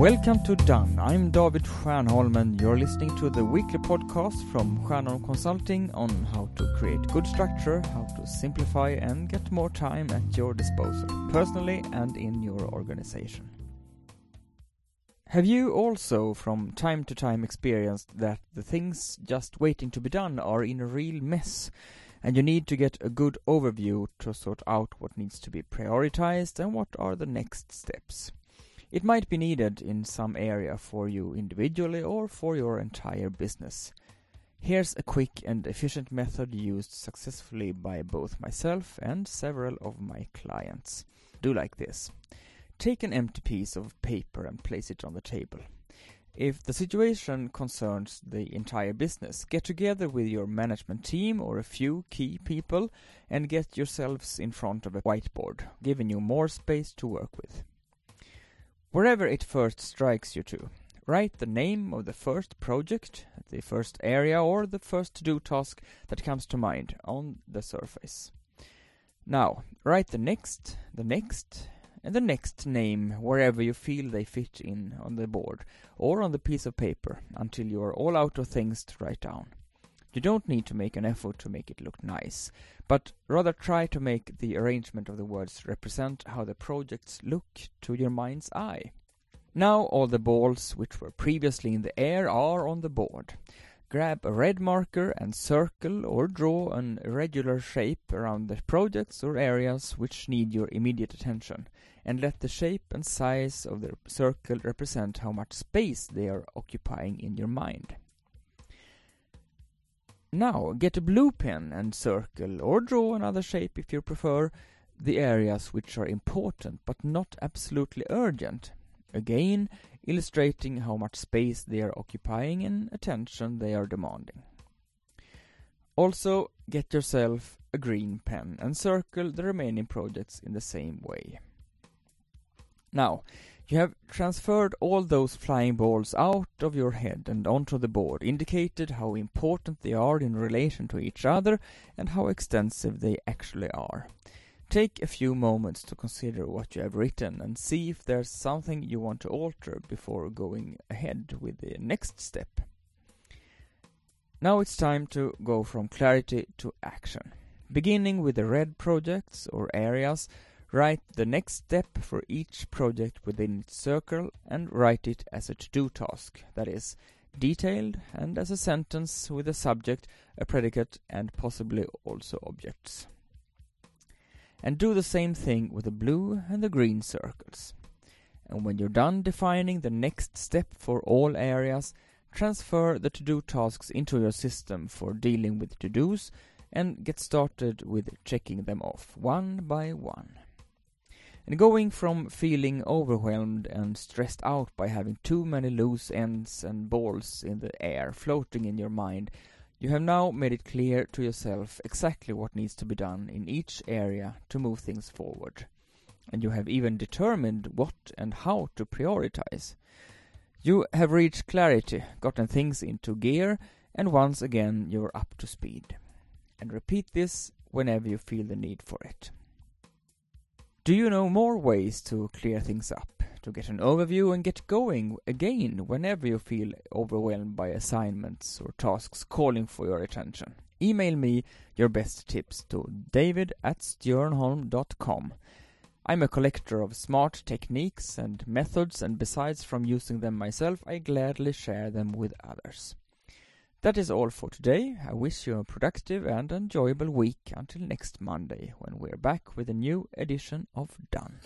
Welcome to Done. I'm David Stjernholm and you're listening to the weekly podcast from Stjernholm Consulting on how to create good structure, how to simplify and get more time at your disposal, personally and in your organization. Have you also from time to time experienced that the things just waiting to be done are in a real mess and you need to get a good overview to sort out what needs to be prioritized and what are the next steps? It might be needed in some area for you individually or for your entire business. Here's a quick and efficient method used successfully by both myself and several of my clients. Do like this. Take an empty piece of paper and place it on the table. If the situation concerns the entire business, get together with your management team or a few key people and get yourselves in front of a whiteboard, giving you more space to work with. Wherever it first strikes you to, write the name of the first project, the first area, or the first to-do task that comes to mind on the surface. Now, write the next, the next, and the next name wherever you feel they fit in on the board or on the piece of paper until you are all out of things to write down. You don't need to make an effort to make it look nice, but rather try to make the arrangement of the words represent how the projects look to your mind's eye. Now all the balls which were previously in the air are on the board. Grab a red marker and circle or draw an irregular shape around the projects or areas which need your immediate attention, and let the shape and size of the circle represent how much space they are occupying in your mind. Now, get a blue pen and circle, or draw another shape if you prefer, the areas which are important but not absolutely urgent. Again, illustrating how much space they are occupying and attention they are demanding. Also, get yourself a green pen and circle the remaining projects in the same way. Now, you have transferred all those flying balls out of your head and onto the board, indicated how important they are in relation to each other and how extensive they actually are. Take a few moments to consider what you have written and see if there's something you want to alter before going ahead with the next step. Now it's time to go from clarity to action. Beginning with the red projects or areas Write the next step for each project within its circle and write it as a to-do task, that is, detailed and as a sentence with a subject, a predicate, and possibly also objects. And do the same thing with the blue and the green circles. And when you're done defining the next step for all areas, transfer the to-do tasks into your system for dealing with to-dos and get started with checking them off one by one. And going from feeling overwhelmed and stressed out by having too many loose ends and balls in the air floating in your mind, you have now made it clear to yourself exactly what needs to be done in each area to move things forward. And you have even determined what and how to prioritize. You have reached clarity, gotten things into gear, and once again you're up to speed. And repeat this whenever you feel the need for it. Do you know more ways to clear things up, to get an overview and get going again whenever you feel overwhelmed by assignments or tasks calling for your attention? Email me your best tips to david at stjernholm.com. I'm a collector of smart techniques and methods, and besides from using them myself, I gladly share them with others. That is all for today. I wish you a productive and enjoyable week until next Monday when we're back with a new edition of Done.